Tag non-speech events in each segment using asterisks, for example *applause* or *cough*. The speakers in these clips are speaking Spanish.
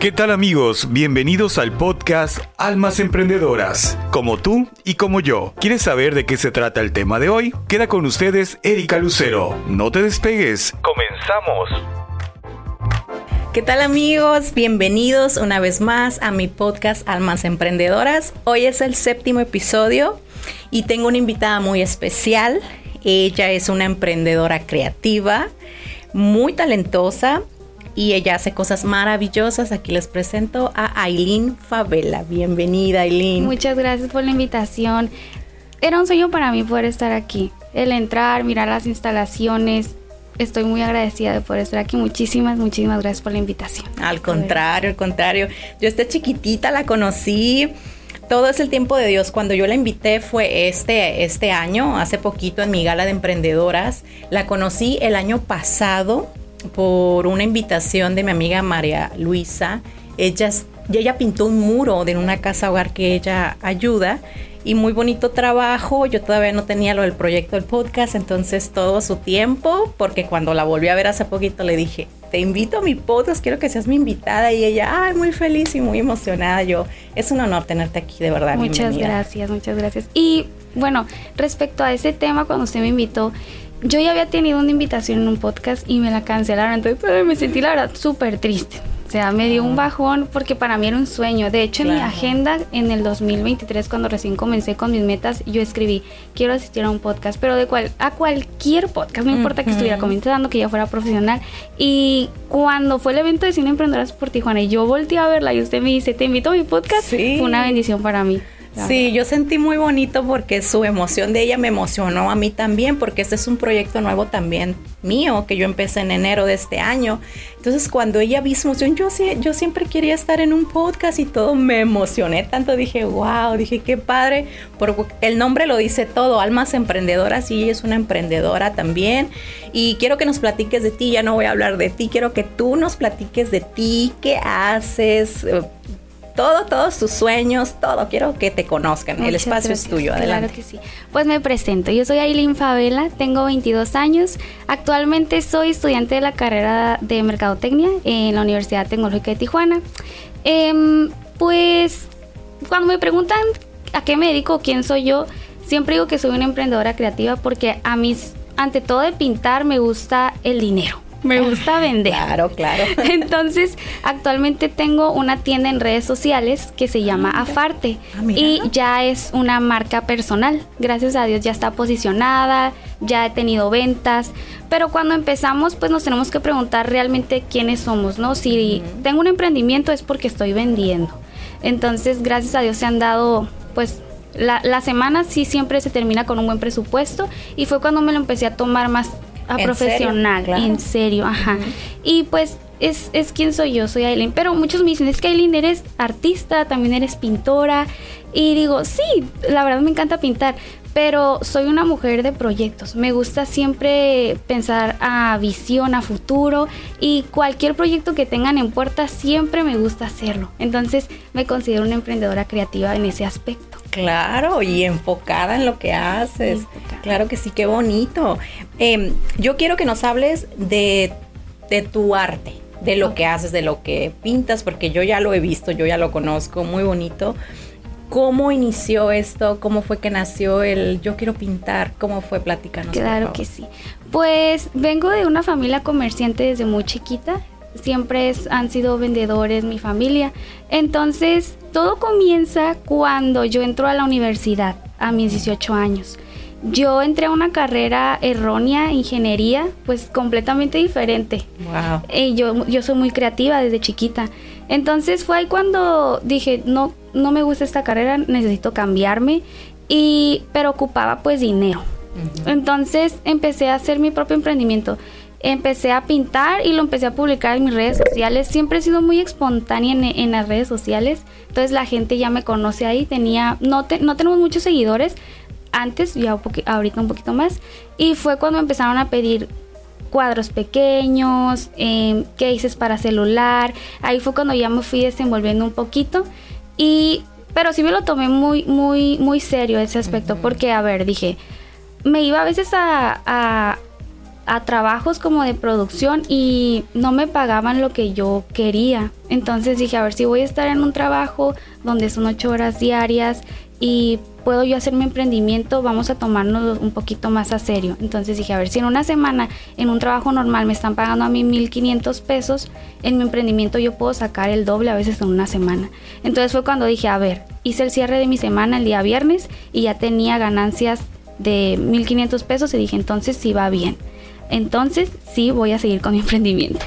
¿Qué tal amigos? Bienvenidos al podcast Almas Emprendedoras, como tú y como yo. ¿Quieres saber de qué se trata el tema de hoy? Queda con ustedes Erika Lucero. No te despegues. Comenzamos. ¿Qué tal amigos? Bienvenidos una vez más a mi podcast Almas Emprendedoras. Hoy es el séptimo episodio y tengo una invitada muy especial. Ella es una emprendedora creativa, muy talentosa y ella hace cosas maravillosas. Aquí les presento a Aileen Favela. Bienvenida, Aileen. Muchas gracias por la invitación. Era un sueño para mí poder estar aquí. El entrar, mirar las instalaciones. Estoy muy agradecida de poder estar aquí. Muchísimas, muchísimas gracias por la invitación. Al contrario, al contrario. Yo esta chiquitita la conocí. Todo es el tiempo de Dios. Cuando yo la invité fue este, este año, hace poquito en mi gala de emprendedoras. La conocí el año pasado por una invitación de mi amiga María Luisa. Ella, ella pintó un muro de una casa hogar que ella ayuda y muy bonito trabajo. Yo todavía no tenía lo del proyecto del podcast, entonces todo su tiempo, porque cuando la volví a ver hace poquito le dije, te invito a mi podcast, quiero que seas mi invitada y ella, ay, muy feliz y muy emocionada. Yo, es un honor tenerte aquí, de verdad. Muchas gracias, muchas gracias. Y bueno, respecto a ese tema, cuando usted me invitó, yo ya había tenido una invitación en un podcast y me la cancelaron, entonces me sentí la verdad súper triste. O sea, me dio un bajón porque para mí era un sueño. De hecho, en mi agenda en el 2023, cuando recién comencé con mis metas, yo escribí, quiero asistir a un podcast, pero de cual, a cualquier podcast, no importa que estuviera comentando, que ya fuera profesional. Y cuando fue el evento de Cine Emprendedoras por Tijuana y yo volteé a verla y usted me dice, te invito a mi podcast, fue una bendición para mí. Sí, yo sentí muy bonito porque su emoción de ella me emocionó a mí también, porque este es un proyecto nuevo también mío que yo empecé en enero de este año. Entonces, cuando ella vi su emoción, yo, siempre quería estar en un podcast y todo me emocioné tanto. Dije, wow, dije, qué padre, porque el nombre lo dice todo, Almas Emprendedoras, y ella es una emprendedora también. Y quiero que nos platiques de ti, ya no voy a hablar de ti, quiero que tú nos platiques de ti, qué haces todo, todos tus sueños, todo. Quiero que te conozcan. el espacio es tuyo. Adelante. Claro que sí. Pues me presento. Yo soy Aileen Favela, tengo 22 años. Actualmente soy estudiante de la carrera de Mercadotecnia en la Universidad Tecnológica de Tijuana. Em, pues cuando me preguntan a qué me dedico, quién soy yo, siempre digo que soy una emprendedora creativa porque a mis, ante todo de pintar, me gusta el dinero me gusta vender. Claro, claro. *laughs* Entonces, actualmente tengo una tienda en redes sociales que se llama ah, Afarte ah, y ya es una marca personal. Gracias a Dios ya está posicionada, ya he tenido ventas, pero cuando empezamos pues nos tenemos que preguntar realmente quiénes somos, ¿no? Si tengo un emprendimiento es porque estoy vendiendo. Entonces, gracias a Dios se han dado pues la, la, semana sí siempre se termina con un buen presupuesto y fue cuando me lo empecé a tomar más a profesional, en serio, ajá. Y pues es, es quien soy yo, soy Aileen. Pero muchos me dicen, es que Aileen eres artista, también eres pintora. Y digo, sí, la verdad me encanta pintar, pero soy una mujer de proyectos. Me gusta siempre pensar a visión, a futuro y cualquier proyecto que tengan en puerta siempre me gusta hacerlo. Entonces me considero una emprendedora creativa en ese aspecto. Claro, y enfocada en lo que haces. Claro que sí, qué bonito. Em, yo quiero que nos hables de, tu arte, de lo que haces, de lo que pintas, porque yo ya lo he visto, yo ya lo conozco, muy bonito. ¿Cómo inició esto? ¿Cómo fue que nació el yo quiero pintar? ¿Cómo fue? Platícanos. Claro que sí. Pues vengo de una familia comerciante desde muy chiquita siempre han sido vendedores mi familia. Entonces, todo comienza cuando yo entro a la universidad a mis 18 años. Yo entré a una carrera errónea, ingeniería, pues completamente diferente. Wow. Y yo, yo soy muy creativa desde chiquita. Entonces fue ahí cuando dije, no, no me gusta esta carrera, necesito cambiarme. Y, pero ocupaba pues dinero. Entonces empecé a hacer mi propio emprendimiento empecé a pintar y lo empecé a publicar en mis redes sociales. Siempre he sido muy espontánea en, las redes sociales, entonces la gente ya me conoce ahí. Tenía, no, no tenemos muchos seguidores, antes, ya ahorita un poquito más, y fue cuando empezaron a pedir cuadros pequeños, eh, cases para celular. Ahí fue cuando ya me fui desenvolviendo un poquito y pero sí me lo tomé muy muy muy serio ese aspecto porque a ver dije me iba a veces a, a trabajos como de producción y no me pagaban lo que yo quería. Entonces dije, a ver si voy a estar en un trabajo donde son ocho horas diarias y puedo yo hacer mi emprendimiento, vamos a tomarnos un poquito más a serio. Entonces dije, a ver, si en una semana en un trabajo normal me están pagando a mí 1.500 pesos, en mi emprendimiento yo puedo sacar el doble a veces en una semana. Entonces fue cuando dije, a ver, hice el cierre de mi semana el día viernes y ya tenía ganancias de 1.500 pesos y dije, entonces sí va bien. Entonces sí voy a seguir con mi *laughs* emprendimiento.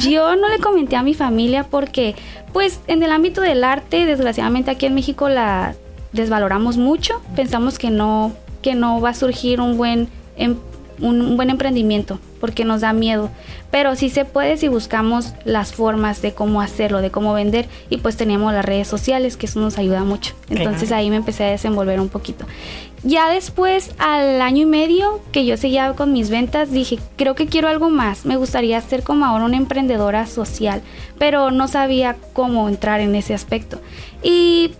Yo no le comenté a mi familia porque pues en el ámbito del arte, desgraciadamente aquí en México la desvaloramos mucho, pensamos que no, que no va a surgir un buen, em, un, buen emprendimiento porque nos da miedo. Pero sí se puede si buscamos las formas de cómo hacerlo, de cómo vender. Y pues teníamos las redes sociales, que eso nos ayuda mucho. Entonces ahí me empecé a desenvolver un poquito. Ya después, al año y medio que yo seguía con mis ventas, dije, creo que quiero algo más. Me gustaría ser como ahora una emprendedora social, pero no sabía cómo entrar en ese aspecto. Y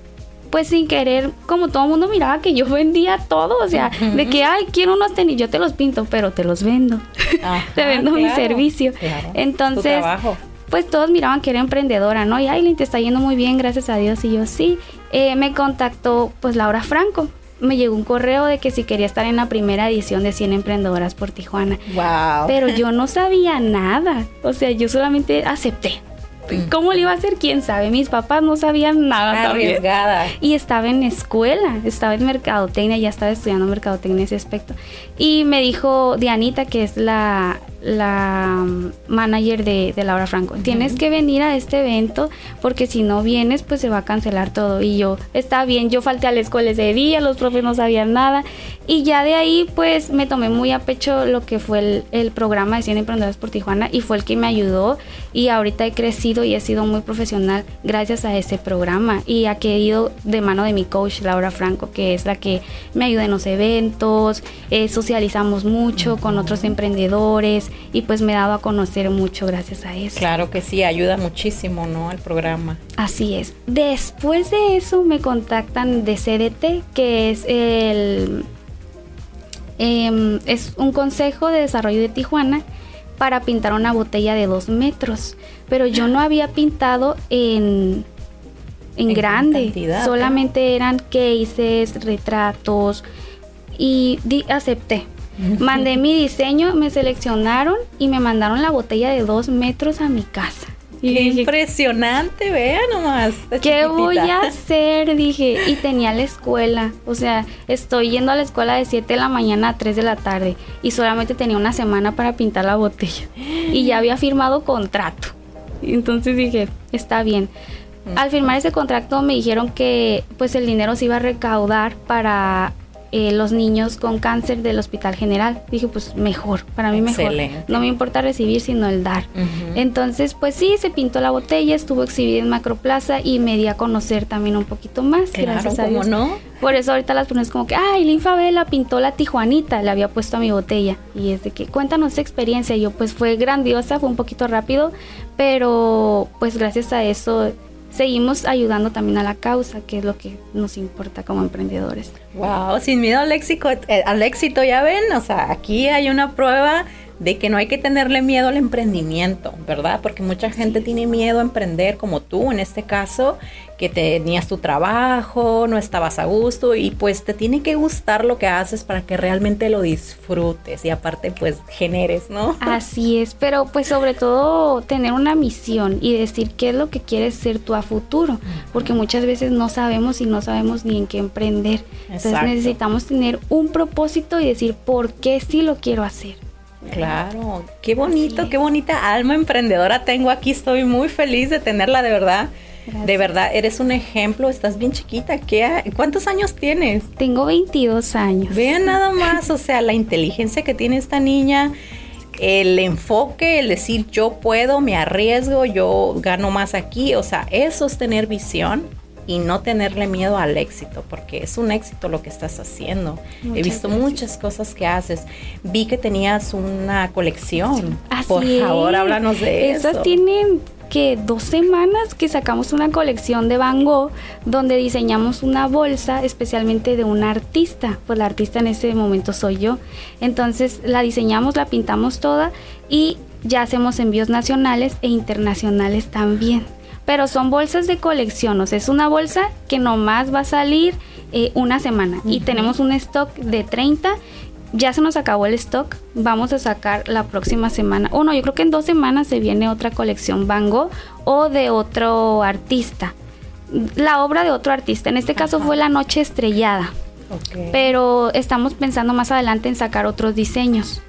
pues sin querer, como todo el mundo miraba que yo *laughs* vendía todo, o sea, de que, ay, quiero unos tenis, yo te los pinto, pero te los vendo, *laughs* te vendo mi servicio. Entonces, pues todos miraban que era emprendedora, ¿no? Y Aileen te está yendo muy bien, gracias a Dios. Y yo sí, eh, me contactó pues Laura Franco. Me llegó un correo de que si quería estar en la primera edición de 100 emprendedoras por Tijuana. Wow. Pero yo no sabía nada. O sea, yo solamente acepté. ¿Cómo le iba a hacer? ¿Quién sabe? Mis papás no sabían nada. Arriesgada. Y estaba en escuela, estaba en mercadotecnia, ya estaba estudiando mercadotecnia en ese aspecto. Y me dijo Dianita, que es la, la manager de, Laura Franco, tienes que venir a este evento porque si no vienes pues se va a cancelar todo. Y yo, está bien, yo falté a la escuela ese día, los profes no sabían nada. Y ya de ahí pues me tomé muy a pecho lo que fue el, programa de 100 Emprendedores por Tijuana y fue el que me ayudó. Y ahorita he crecido y he sido muy profesional gracias a ese programa. Y a que he ido de mano de mi coach Laura Franco, que es la que me ayuda en los eventos, eh, socializamos mucho con otros emprendedores y pues me he dado a conocer mucho gracias a eso. Claro que sí, ayuda muchísimo, ¿no? Al programa. Así es. Después de eso me contactan de CDT, que es el... Em, es un consejo de desarrollo de Tijuana para pintar una botella de dos metros. Pero yo no había pintado en, en, grande. Solamente eran cases, retratos. Y acepté. Mandé mi diseño, me seleccionaron y me mandaron la botella de dos metros a mi casa. Qué impresionante, vea nomás. ¿Qué voy a hacer? Dije, y tenía la escuela. O sea, estoy yendo a la escuela de 7 de la mañana a 3 de la tarde y solamente tenía una semana para pintar la botella. Y ya había firmado contrato. Entonces dije, está bien. Al firmar ese contrato me dijeron que pues el dinero se iba a recaudar para eh, los niños con cáncer del Hospital General. Dije, pues mejor, para mí mejor. No me importa recibir, sino el dar. Entonces, pues sí, se pintó la botella, estuvo exhibida en Macroplaza y me di a conocer también un poquito más, gracias a Dios. no? Por eso ahorita las personas como que, ay, la pintó la Tijuanita, le había puesto a mi botella. Y es de que, cuéntanos esa experiencia. yo, pues fue grandiosa, fue un poquito rápido, pero pues gracias a eso seguimos ayudando también a la causa, que es lo que nos importa como emprendedores. Wow, sin miedo al éxito, eh, al éxito, ya ven, o sea, aquí hay una prueba de que no hay que tenerle miedo al emprendimiento, ¿verdad? Porque mucha gente tiene miedo a emprender, como tú en este caso, que tenías tu trabajo, no estabas a gusto y pues te tiene que gustar lo que haces para que realmente lo disfrutes y aparte pues generes, ¿no? Así es, pero pues sobre todo tener una misión y decir qué es lo que quieres ser tú a futuro, porque muchas veces no sabemos y no sabemos ni en qué emprender. Entonces necesitamos tener un propósito y decir por qué sí lo quiero hacer. Claro, qué bonito, qué bonita alma emprendedora tengo aquí. Estoy muy feliz de tenerla, de verdad. De verdad, eres un ejemplo, estás bien chiquita. ¿Qué, ¿Cuántos años tienes? Tengo 22 años. Vean nada más, o sea, la inteligencia que tiene esta niña, el enfoque, el decir yo puedo, me arriesgo, yo gano más aquí, o sea, eso es tener visión y no tenerle miedo al éxito, porque es un éxito lo que estás haciendo. He visto muchas cosas que haces. Vi que tenías una colección. Así Por favor, háblanos de eso. Esas tienen que dos semanas que sacamos una colección de Van Gogh donde diseñamos una bolsa especialmente de un artista. Pues la artista en ese momento soy yo. Entonces la diseñamos, la pintamos toda y ya hacemos envíos nacionales e internacionales también. Pero son bolsas de colección, o sea, es una bolsa que nomás va a salir eh, una semana y tenemos un stock de 30 ya se nos acabó el stock, vamos a sacar la próxima semana, o no, yo creo que en dos semanas se viene otra colección Van Gogh o de otro artista, la obra de otro artista, en este caso fue La Noche Estrellada, pero estamos pensando más adelante en sacar otros diseños.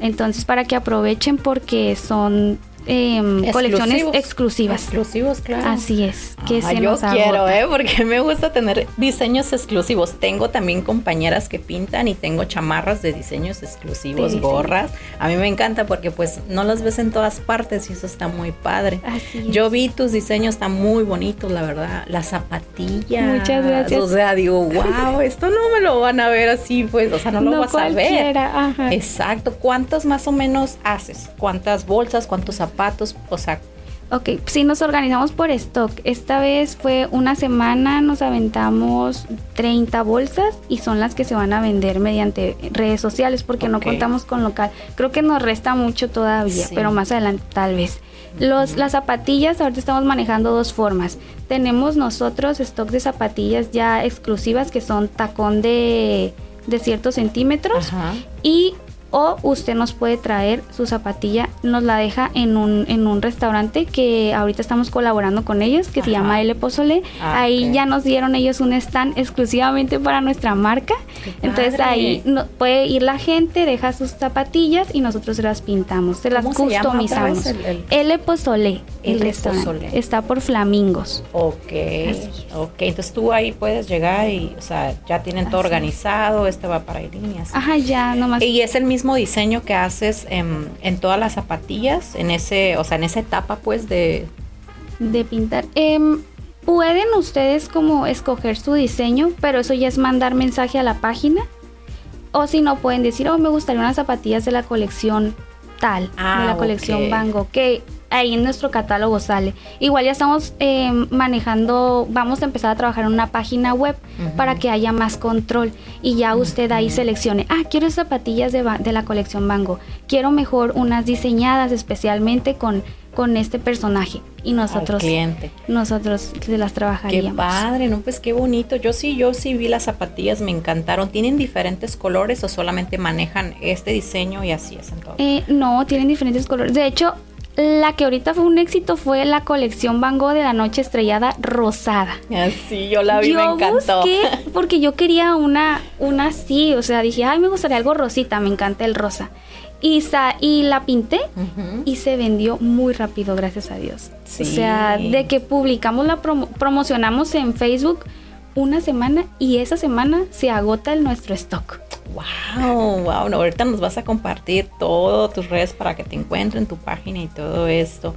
Entonces, para que aprovechen porque son eh, colecciones exclusivas. Exclusivos, claro. Así es. Que se yo quiero, ¿eh? Porque *laughs* me gusta tener diseños exclusivos. Tengo también compañeras que pintan y tengo chamarras de diseños exclusivos, gorras. A mí me encanta porque pues no las ves en todas partes y eso está muy padre. Así yo vi tus diseños, están muy bonitos, la verdad. Las zapatillas. Muchas gracias. O sea, digo, wow, *laughs* esto no me lo van a ver así, pues, o sea, no lo vas a ver. Ajá. Exacto. ¿Cuántos más o menos haces? ¿Cuántas bolsas? ¿Cuántos zapatos? Zapatos, o sea... Ok, si nos organizamos por stock, esta vez fue una semana, nos aventamos 30 bolsas y son las que se van a vender mediante redes sociales porque no contamos con local. Creo que nos resta mucho todavía, pero más adelante tal vez. Los, las zapatillas, ahorita estamos manejando dos formas. Tenemos nosotros stock de zapatillas ya exclusivas que son tacón de, de ciertos centímetros y o usted nos puede traer su zapatilla, nos la deja en un, en un restaurante que ahorita estamos colaborando con ellos, que se llama L Pozole. Ah, ahí ya nos dieron ellos un stand exclusivamente para nuestra marca. Entonces ahí no, puede ir la gente, deja sus zapatillas y nosotros se las pintamos, se las customizamos. L Pozole, el restaurante. Está por Flamingos. Ok, ok. Entonces tú ahí puedes llegar y, o sea, ya tienen todo organizado, este va para líneas. Ajá, ya, nomás. Y es el mismo diseño que haces en, todas las zapatillas, en ese, o sea, en esa etapa pues de... De pintar. Em, pueden ustedes como escoger su diseño, pero eso ya es mandar mensaje a la página. O si no, pueden decir, oh, me gustaría unas zapatillas de la colección tal, de la ah, colección Bango, que ahí en nuestro catálogo sale. Igual ya estamos eh, manejando, vamos a empezar a trabajar en una página web para que haya más control y ya usted ahí seleccione, ah, quiero zapatillas de, de la colección Bango, quiero mejor unas diseñadas especialmente con con este personaje y nosotros cliente. nosotros se las trabajaríamos. Qué padre, no pues qué bonito. Yo sí, yo sí vi las zapatillas, me encantaron. ¿Tienen diferentes colores o solamente manejan este diseño y así es entonces? Eh, no, tienen diferentes colores. De hecho, la que ahorita fue un éxito fue la colección Van Gogh de la noche estrellada rosada. Así, yo la vi, me encantó. Busqué *laughs* porque yo quería una, una así, o sea, dije, ay, me gustaría algo rosita, me encanta el rosa. Y, y la pinté y se vendió muy rápido, gracias a Dios. O sea, de que publicamos la promocionamos en Facebook una semana y esa semana se agota el nuestro stock. Wow, wow, no, ahorita nos vas a compartir todo tus redes para que te encuentren tu página y todo esto.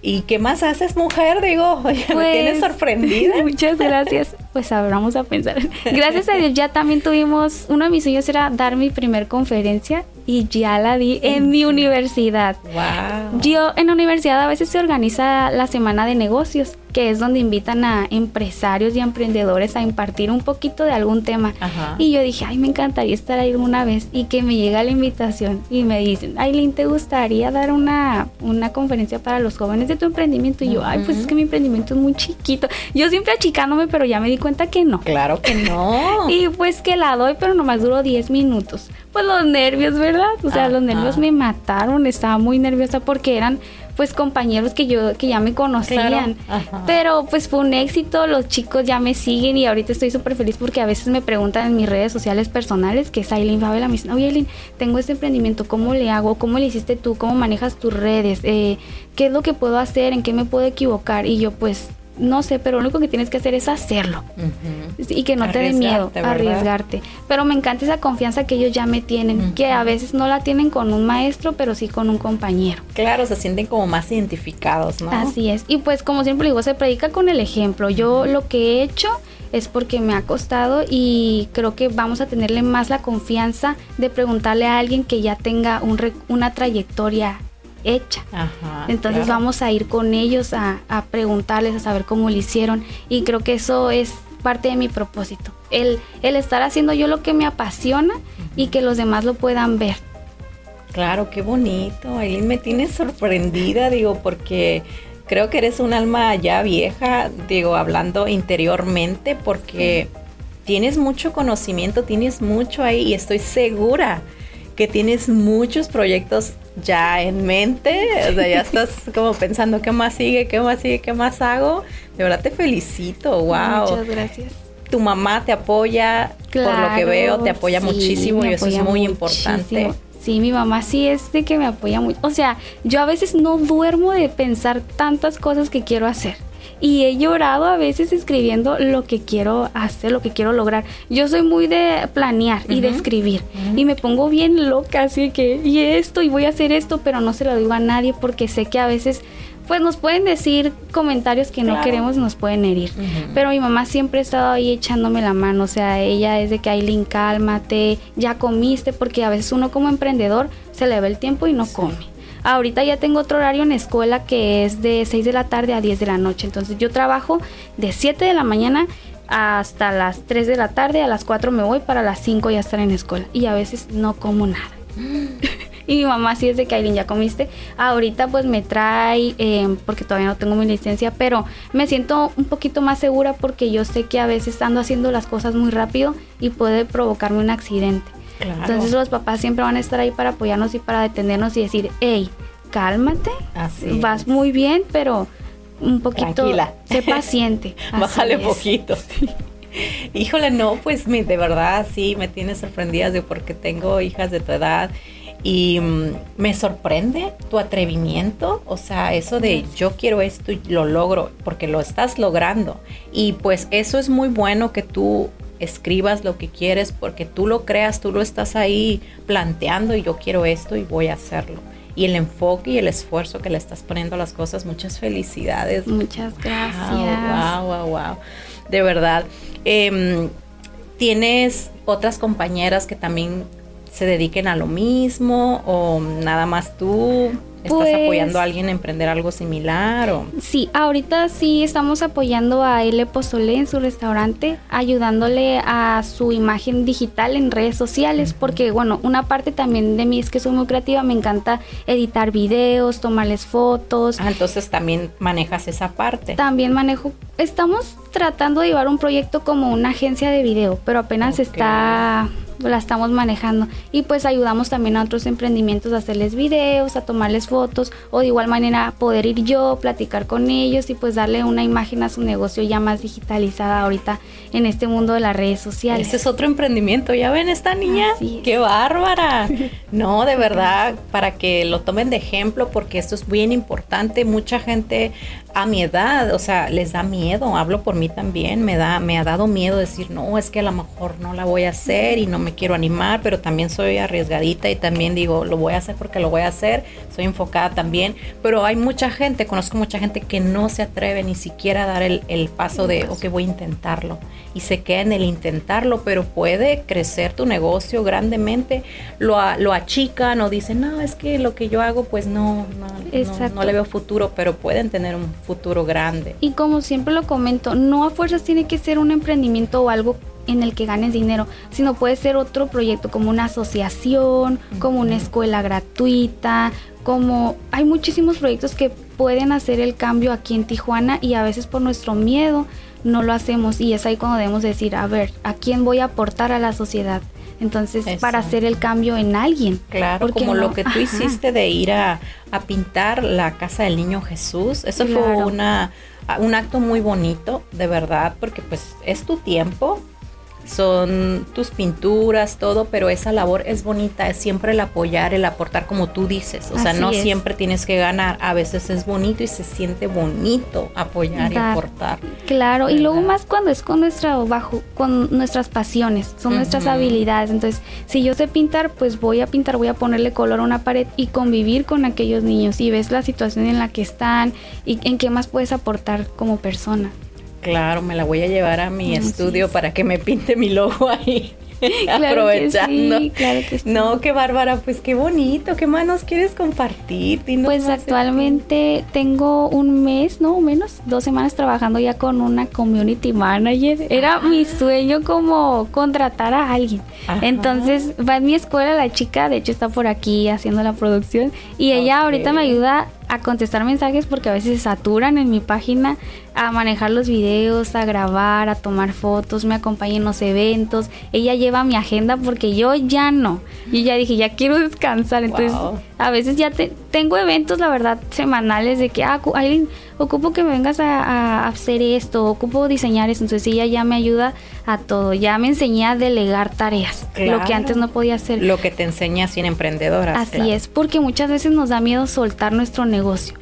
¿Y qué más haces, mujer? Digo, *laughs* me tienes pues, sorprendida. *laughs* Muchas gracias. Pues vamos a pensar. *laughs* Gracias a Dios ya también tuvimos, uno de mis sueños era dar mi primer conferencia y ya la di en mi universidad. Wow. Yo en la universidad a veces se organiza la semana de negocios, que es donde invitan a empresarios y emprendedores a impartir un poquito de algún tema. Y yo dije, ay, me encantaría estar ahí una vez y que me llega la invitación y me dicen, Aileen, ¿te gustaría dar una, una conferencia para los jóvenes de tu emprendimiento? Y yo, ay, pues es que mi emprendimiento es muy chiquito. Yo siempre achicándome, pero ya me di cuenta que no. Claro que no. *laughs* y pues que la doy, pero nomás duró 10 minutos. Pues los nervios, ¿verdad? O sea, los nervios me mataron, estaba muy nerviosa porque eran pues compañeros que yo que ya me conocían. Pero pues fue un éxito, los chicos ya me siguen y ahorita estoy súper feliz porque a veces me preguntan en mis redes sociales personales que es Aileen Favela, me dicen, oye Aileen, tengo este emprendimiento, ¿cómo le hago? ¿Cómo le hiciste tú? ¿Cómo manejas tus redes? Eh, ¿Qué es lo que puedo hacer? ¿En qué me puedo equivocar? Y yo pues no sé, pero lo único que tienes que hacer es hacerlo. Y que no te dé miedo arriesgarte. Pero me encanta esa confianza que ellos ya me tienen, que a veces no la tienen con un maestro, pero sí con un compañero. Claro, se sienten como más identificados, ¿no? Así es. Y pues como siempre digo, se predica con el ejemplo. Yo lo que he hecho es porque me ha costado y creo que vamos a tenerle más la confianza de preguntarle a alguien que ya tenga un, una trayectoria hecha. Entonces vamos a ir con ellos a, preguntarles, a saber cómo lo hicieron. Y creo que eso es parte de mi propósito. El, el estar haciendo yo lo que me apasiona y que los demás lo puedan ver. Claro, qué bonito. Aileen me tiene sorprendida, digo, porque creo que eres un alma ya vieja, digo, hablando interiormente, porque tienes mucho conocimiento, tienes mucho ahí y estoy segura que tienes muchos proyectos ya en mente, o sea, ya *laughs* estás como pensando qué más sigue, qué más sigue, qué más hago. De verdad te felicito, wow. Muchas gracias. Tu mamá te apoya, por lo que veo, te apoya muchísimo y eso es muy importante. Sí, mi mamá sí es de que me apoya mucho. O sea, yo a veces no duermo de pensar tantas cosas que quiero hacer y he llorado a veces escribiendo lo que quiero hacer, lo que quiero lograr. Yo soy muy de planear y de escribir y me pongo bien loca, así que, y esto, y voy a hacer esto, pero no se lo digo a nadie porque sé que a veces pues nos pueden decir comentarios que no queremos, nos pueden herir. Pero mi mamá siempre ha estado ahí echándome la mano, o sea, ella es de que Aileen, cálmate, ya comiste, porque a veces uno como emprendedor se le ve el tiempo y no come. Ahorita ya tengo otro horario en escuela que es de 6 de la tarde a 10 de la noche. Entonces yo trabajo de 7 de la mañana hasta las 3 de la tarde, a las 4 me voy para las 5 ya estar en escuela. Y a veces no como nada. *laughs* y mi mamá sí es de que ya comiste. Ahorita pues me trae, em, porque todavía no tengo mi licencia, pero me siento un poquito más segura porque yo sé que a veces ando haciendo las cosas muy rápido y puede provocarme un accidente. Entonces los papás siempre van a estar ahí para apoyarnos y para detenernos y decir, hey, cálmate, vas muy bien, pero un poquito, Tranquila. sé paciente. *laughs* Bájale poquito. *laughs* Híjole, no, pues de verdad sí, me tiene sorprendida de porque tengo hijas de tu edad y mm, me sorprende tu atrevimiento, o sea, eso de yo quiero esto y lo logro, porque lo estás logrando. Y pues eso es muy bueno que tú escribas lo que quieres porque tú lo creas, tú lo estás ahí planteando y yo quiero esto y voy a hacerlo. Y el enfoque y el esfuerzo que le estás poniendo a las cosas, muchas felicidades. Muchas gracias. Wow, wow, wow. De verdad. Em, ¿Tienes otras compañeras que también se dediquen a lo mismo o nada más tú? ¿Estás pues apoyando a alguien a emprender algo similar? O? Sí, ahorita sí estamos apoyando a L. Pozole en su restaurante, ayudándole a su imagen digital en redes sociales, porque bueno, una parte también de mí es que soy muy creativa, me encanta editar videos, tomarles fotos. Ah, entonces también manejas esa parte. También manejo, estamos tratando de llevar un proyecto como una agencia de video, pero apenas está la estamos manejando y pues ayudamos también a otros emprendimientos a hacerles videos, a tomarles fotos o de igual manera poder ir yo, platicar con ellos y pues darle una imagen a su negocio ya más digitalizada ahorita en este mundo de las redes sociales. Ese es otro emprendimiento, ya ven esta niña, qué bárbara. *laughs* No, de verdad, para que lo tomen de ejemplo porque esto es bien importante, mucha gente a mi edad, o sea, les da miedo, hablo por mí también, me da me ha dado miedo decir, "No, es que a lo mejor no la voy a hacer y no me quiero animar, pero también soy arriesgadita y también digo, lo voy a hacer porque lo voy a hacer, soy enfocada también, pero hay mucha gente, conozco mucha gente que no se atreve ni siquiera a dar el, paso de, ok, voy a intentarlo, y se queda en el intentarlo, pero puede crecer tu negocio grandemente, lo, lo achican o dicen, no, es que lo que yo hago, pues no, no, no le veo futuro, pero pueden tener un futuro grande. Y como siempre lo comento, no a fuerzas tiene que ser un emprendimiento o algo en el que ganes dinero, sino puede ser otro proyecto como una asociación, como una escuela gratuita, como hay muchísimos proyectos que pueden hacer el cambio aquí en Tijuana y a veces por nuestro miedo no lo hacemos y es ahí cuando debemos decir, a ver, ¿a quién voy a aportar a la sociedad? Entonces, para hacer el cambio en alguien. Claro, como lo que tú hiciste de ir a, pintar la casa del niño Jesús, eso fue una, un acto muy bonito, de verdad, porque pues es tu tiempo, son tus pinturas, todo, pero esa labor es bonita, es siempre el apoyar, el aportar como tú dices, o sea, no siempre tienes que ganar, a veces es bonito y se siente bonito apoyar y aportar. Claro, y luego más cuando es con nuestra bajo, con nuestras pasiones, son nuestras habilidades, entonces, si yo sé pintar, pues voy a pintar, voy a ponerle color a una pared y convivir con aquellos niños y ves la situación en la que están y en qué más puedes aportar como persona. Claro, me la voy a llevar a mi estudio para que me pinte mi logo ahí. *laughs* aprovechando. sí, claro que sí. No, qué bárbara, pues qué bonito. ¿Qué más nos quieres compartir? Dinos Pues actualmente tengo un mes, no menos, dos semanas trabajando ya con una community manager. Era mi sueño como contratar a alguien. Ajá. Entonces va en mi escuela la chica, de hecho está por aquí haciendo la producción y ella ahorita me ayuda a contestar mensajes porque a veces se saturan en mi página, a manejar los videos, a grabar, a tomar fotos, me acompaña en los eventos. Ella lleva mi agenda porque yo ya no. Yo ya dije, ya quiero descansar. Entonces, Wow. a veces ya te- tengo eventos, la verdad, semanales de que, ah, Aileen, ocupo que me vengas a, a hacer esto, ocupo diseñar esto. Entonces ella ya me ayuda a todo. Ya me enseñé a delegar tareas, lo que antes no podía hacer. Lo que te enseña sin emprendedoras. Así claro. es, porque muchas veces nos da miedo soltar nuestro negocio.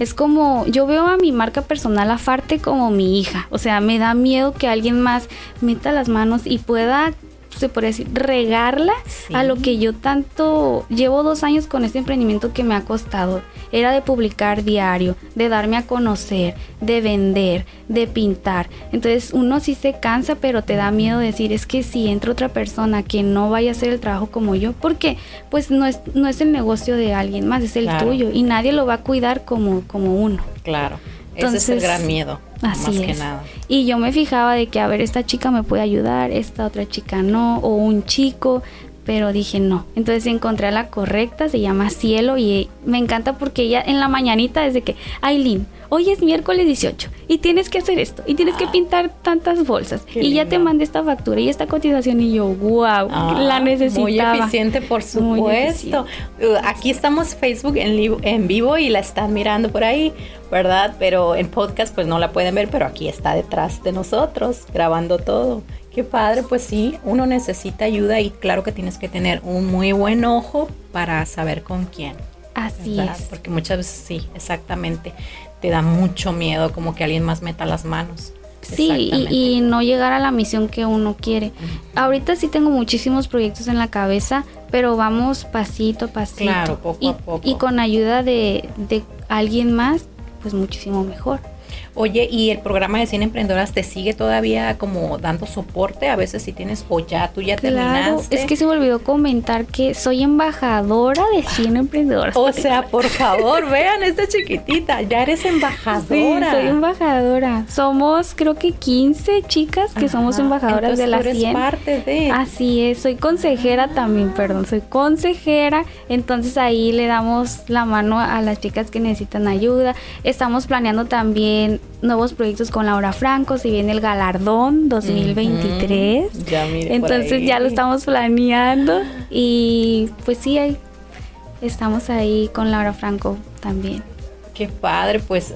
Es como, yo veo a mi marca personal Afarte como mi hija. O sea, me da miedo que alguien más meta las manos y pueda, se podría decir, regarla Sí. a lo que yo tanto llevo dos años con este emprendimiento que me ha costado. Era de publicar diario, de darme a conocer, de vender, de pintar. Entonces uno sí se cansa, pero te da miedo decir, es que si entra otra persona que no vaya a hacer el trabajo como yo, porque pues no es, no es el negocio de alguien más, es el Claro. tuyo y nadie lo va a cuidar como, como uno. Claro. Ese es el Entonces, gran miedo. Así más que es. nada. Y yo me fijaba de que, a ver, esta chica me puede ayudar, esta otra chica no, o un chico, pero dije no. Entonces encontré a la correcta, se llama Cielo, y me encanta porque ella en la mañanita desde que, Aileen, hoy es miércoles 18 y tienes que hacer esto, y tienes que pintar tantas bolsas, y ya te mandé esta factura y esta cotización, y yo, wow, Ah, la necesitaba. Muy eficiente, por supuesto. Uh, Aquí estamos Facebook en, en vivo y la están mirando por ahí, ¿verdad? Pero en podcast pues no la pueden ver, pero aquí está detrás de nosotros grabando todo. Qué padre, pues sí, uno necesita ayuda y claro que tienes que tener un muy buen ojo para saber con quién. Así ¿verdad? es. Porque muchas veces sí, exactamente. Te da mucho miedo como que alguien más meta las manos. Sí, y, no llegar a la misión que uno quiere. Ahorita sí tengo muchísimos proyectos en la cabeza, pero vamos pasito a pasito. Claro, poco y, a poco. Y con ayuda de, de alguien más, pues muchísimo mejor. Oye, ¿y el programa de 100 emprendedoras te sigue todavía como dando soporte? A veces si tienes, o ya, tú ya Claro, terminaste. es que se me olvidó comentar que soy embajadora de 100 emprendedoras. O sea, por favor, vean esta chiquitita, ya eres Sí, embajadora. soy embajadora. Somos creo que 15 chicas que somos embajadoras de las eres 100. parte de. Así es, soy consejera también, perdón, soy consejera, entonces ahí le damos la mano a las chicas que necesitan ayuda. Estamos planeando también nuevos proyectos con Laura Franco, si viene el galardón 2023. Ujú, ya mire entonces ya lo estamos planeando. Y pues sí, ahí estamos ahí con Laura Franco también. Qué padre, pues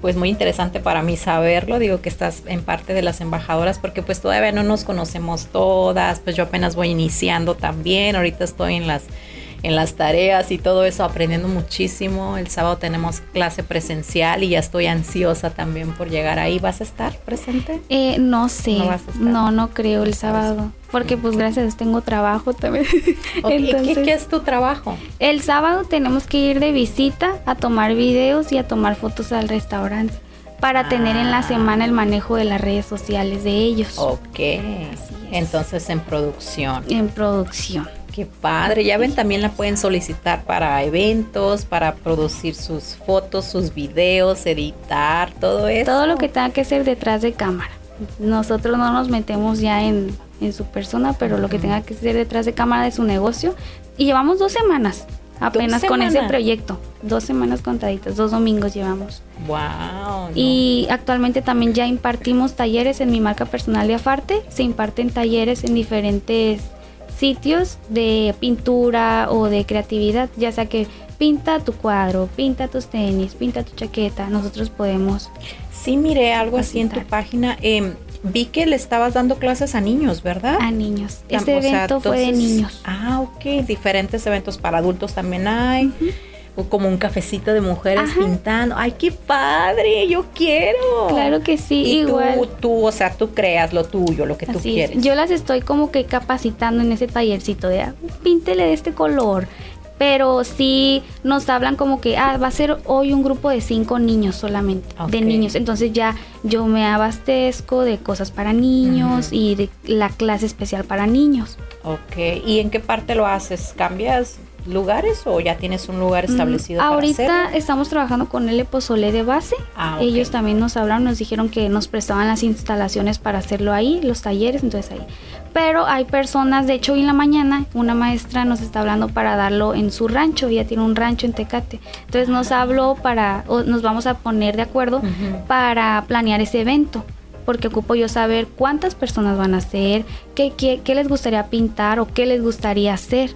pues muy interesante para mí saberlo, digo que estás en parte de las embajadoras porque pues todavía no nos conocemos todas, pues yo apenas voy iniciando también, ahorita estoy en las en las tareas y todo eso aprendiendo muchísimo. El sábado tenemos clase presencial y ya estoy ansiosa también por llegar ahí. ¿Vas a estar presente? Eh, no sé, No vas a estar. no, no creo el sábado, porque pues gracias a Dios tengo trabajo también. *laughs* Ok, ¿qué- Entonces- ¿Qué, es tu trabajo? El sábado tenemos que ir de visita a tomar videos y a tomar fotos al restaurante para tener en la Ah. semana el manejo de las redes sociales de ellos Ok, es. entonces en producción. en producción. Qué padre, ya ven, también la pueden solicitar para eventos, para producir sus fotos, sus videos, editar, todo eso. Todo lo que tenga que ser detrás de cámara. Nosotros no nos metemos ya en, en su persona, pero lo que tenga que ser detrás de cámara de su negocio. Y llevamos dos semanas apenas con ese proyecto. Dos semanas contaditas, dos domingos llevamos. Wow. Y actualmente también ya impartimos talleres en mi marca personal de Afarte. Se imparten talleres en diferentes sitios de pintura o de creatividad, ya sea que pinta tu cuadro, pinta tus tenis, pinta tu chaqueta. Nosotros podemos. Sí, miré algo así en tu página. Em, vi que le estabas dando clases a niños, ¿verdad? A niños. Este o sea, evento fue de niños. Ah, ok. Diferentes eventos para adultos también hay. O como un cafecito de mujeres Ajá. pintando. ¡Ay, qué padre! ¡Yo quiero! Claro que sí, y igual. tú, tú, o sea, tú creas lo tuyo, lo que tú Así es. quieres. Yo las estoy como que capacitando en ese tallercito de ah, píntele de este color, pero sí nos hablan como que, ah, va a ser hoy un grupo de cinco niños solamente, de niños. Entonces ya yo me abastezco de cosas para niños y de la clase especial para niños. Ok, ¿y en qué parte lo haces? ¿Cambias lugares o ya tienes un lugar mm, establecido? ahorita estamos trabajando con el Pozole de base. Ah, Ellos también nos hablaron, nos dijeron que nos prestaban las instalaciones para hacerlo ahí, los talleres, entonces ahí. Pero hay personas, de hecho hoy en la mañana una maestra nos está hablando para darlo en su rancho, ella tiene un rancho en Tecate. Entonces nos habló para, nos vamos a poner de acuerdo para planear ese evento porque ocupo yo saber cuántas personas van a ser, qué, qué, qué les gustaría pintar o qué les gustaría hacer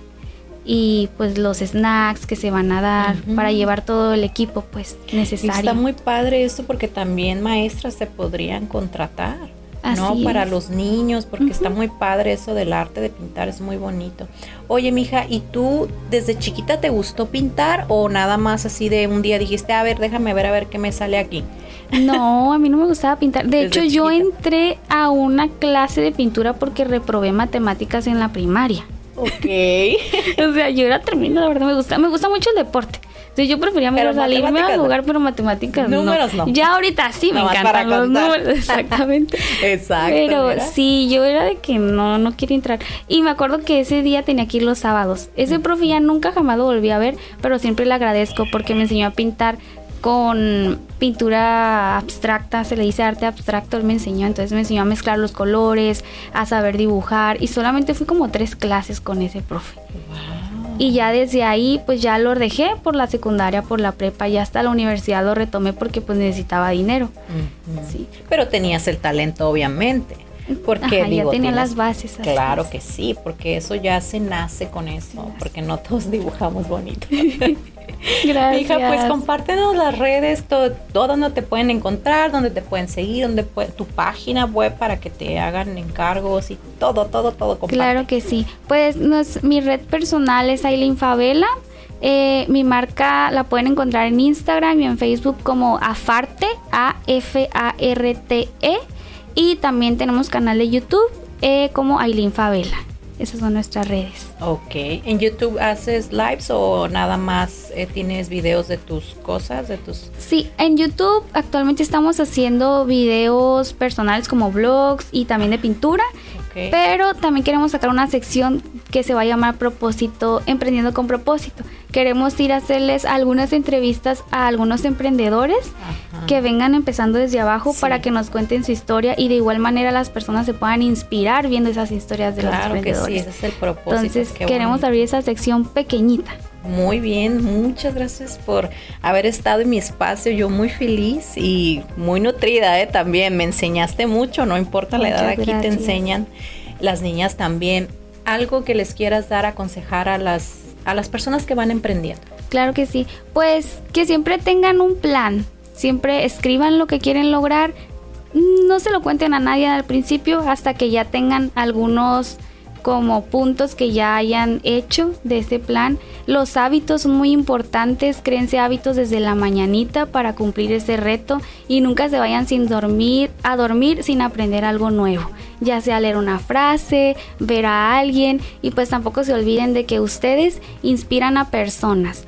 y pues los snacks que se van a dar para llevar todo el equipo pues necesario. está muy padre esto porque también maestras se podrían contratar. ¿no? Para los niños, porque está muy padre eso del arte de pintar, es muy bonito. Oye, mija, ¿y tú desde chiquita te gustó pintar o nada más así de un día dijiste, a ver, déjame ver a ver qué me sale aquí? No, a mí no me gustaba pintar. De hecho, yo entré a una clase de pintura porque reprobé matemáticas en la primaria. Ok. *laughs* o sea, yo era tremenda, la verdad me gusta. Me gusta mucho el deporte. Entonces yo prefería mejor salirme a jugar, pero matemáticas números no. Ya ahorita sí me encantan los números, *laughs* exactamente. Exacto. Pero sí, yo era de que no, no quiero entrar. Y me acuerdo que ese día tenía que ir los sábados. Ese profe ya nunca jamás lo volví a ver, pero siempre le agradezco porque me enseñó a pintar con pintura abstracta, se le dice arte abstracto, él me enseñó, entonces me enseñó a mezclar los colores, a saber dibujar y solamente fui como tres clases con ese profe. Y ya desde ahí pues ya lo dejé por la secundaria, por la prepa, y hasta la universidad lo retomé porque pues necesitaba dinero. sí. Pero tenías el talento obviamente. Porque ya tenía las bases. Claro que sí, porque eso ya se nace con eso, porque no todos *laughs* dibujamos bonito. *laughs* Gracias. Hija, pues compártenos las redes, todo, donde te pueden encontrar, donde te pueden seguir, donde tu página web para que te hagan encargos y todo, todo, todo. Claro que sí. Pues mi red personal es Aileen Favela. Eh, mi marca la pueden encontrar en Instagram y en Facebook como Afarte, A-F-A-R-T-E. Y también tenemos canal de YouTube eh, como Aileen Favela. Esas son nuestras redes. Ok. ¿En YouTube haces lives o nada más eh, tienes videos de tus cosas, de tus... Sí, en YouTube actualmente estamos haciendo videos personales como vlogs y también de pintura. Pero también queremos sacar una sección que se va a llamar Propósito, Emprendiendo con Propósito. Queremos ir a hacerles algunas entrevistas a algunos emprendedores que vengan empezando desde abajo para que nos cuenten su historia y de igual manera las personas se puedan inspirar viendo esas historias de los emprendedores. Que sí, ese es el propósito. Entonces queremos abrir esa sección pequeñita. Muy bien, muchas gracias por haber estado en mi espacio. Yo muy feliz y muy nutrida ¿eh? también. Me enseñaste mucho, no importa la edad, aquí te enseñan. Las niñas también. Algo que les quieras dar, aconsejar a las, a las personas que van emprendiendo. Claro que sí. Pues que siempre tengan un plan. Siempre escriban lo que quieren lograr. No se lo cuenten a nadie al principio hasta que ya tengan algunos como puntos que ya hayan hecho de ese plan. Los hábitos muy importantes, créense hábitos desde la mañanita para cumplir ese reto y nunca se vayan sin dormir, a dormir sin aprender algo nuevo, ya sea leer una frase, ver a alguien y pues tampoco se olviden de que ustedes inspiran a personas.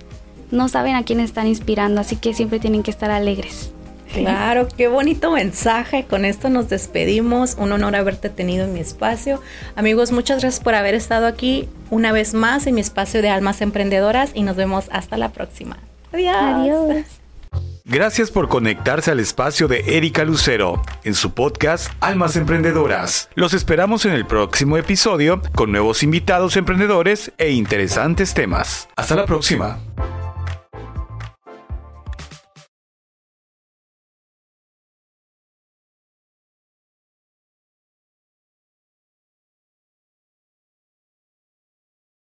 No saben a quién están inspirando, así que siempre tienen que estar alegres. Claro, qué bonito mensaje. Con esto nos despedimos. Un honor haberte tenido en mi espacio. Amigos, muchas gracias por haber estado aquí una vez más en mi espacio de Almas Emprendedoras y nos vemos hasta la próxima. Adiós. Adiós. Gracias por conectarse al espacio de Erika Lucero en su podcast Almas Emprendedoras. Los esperamos en el próximo episodio con nuevos invitados emprendedores e interesantes temas. Hasta la próxima.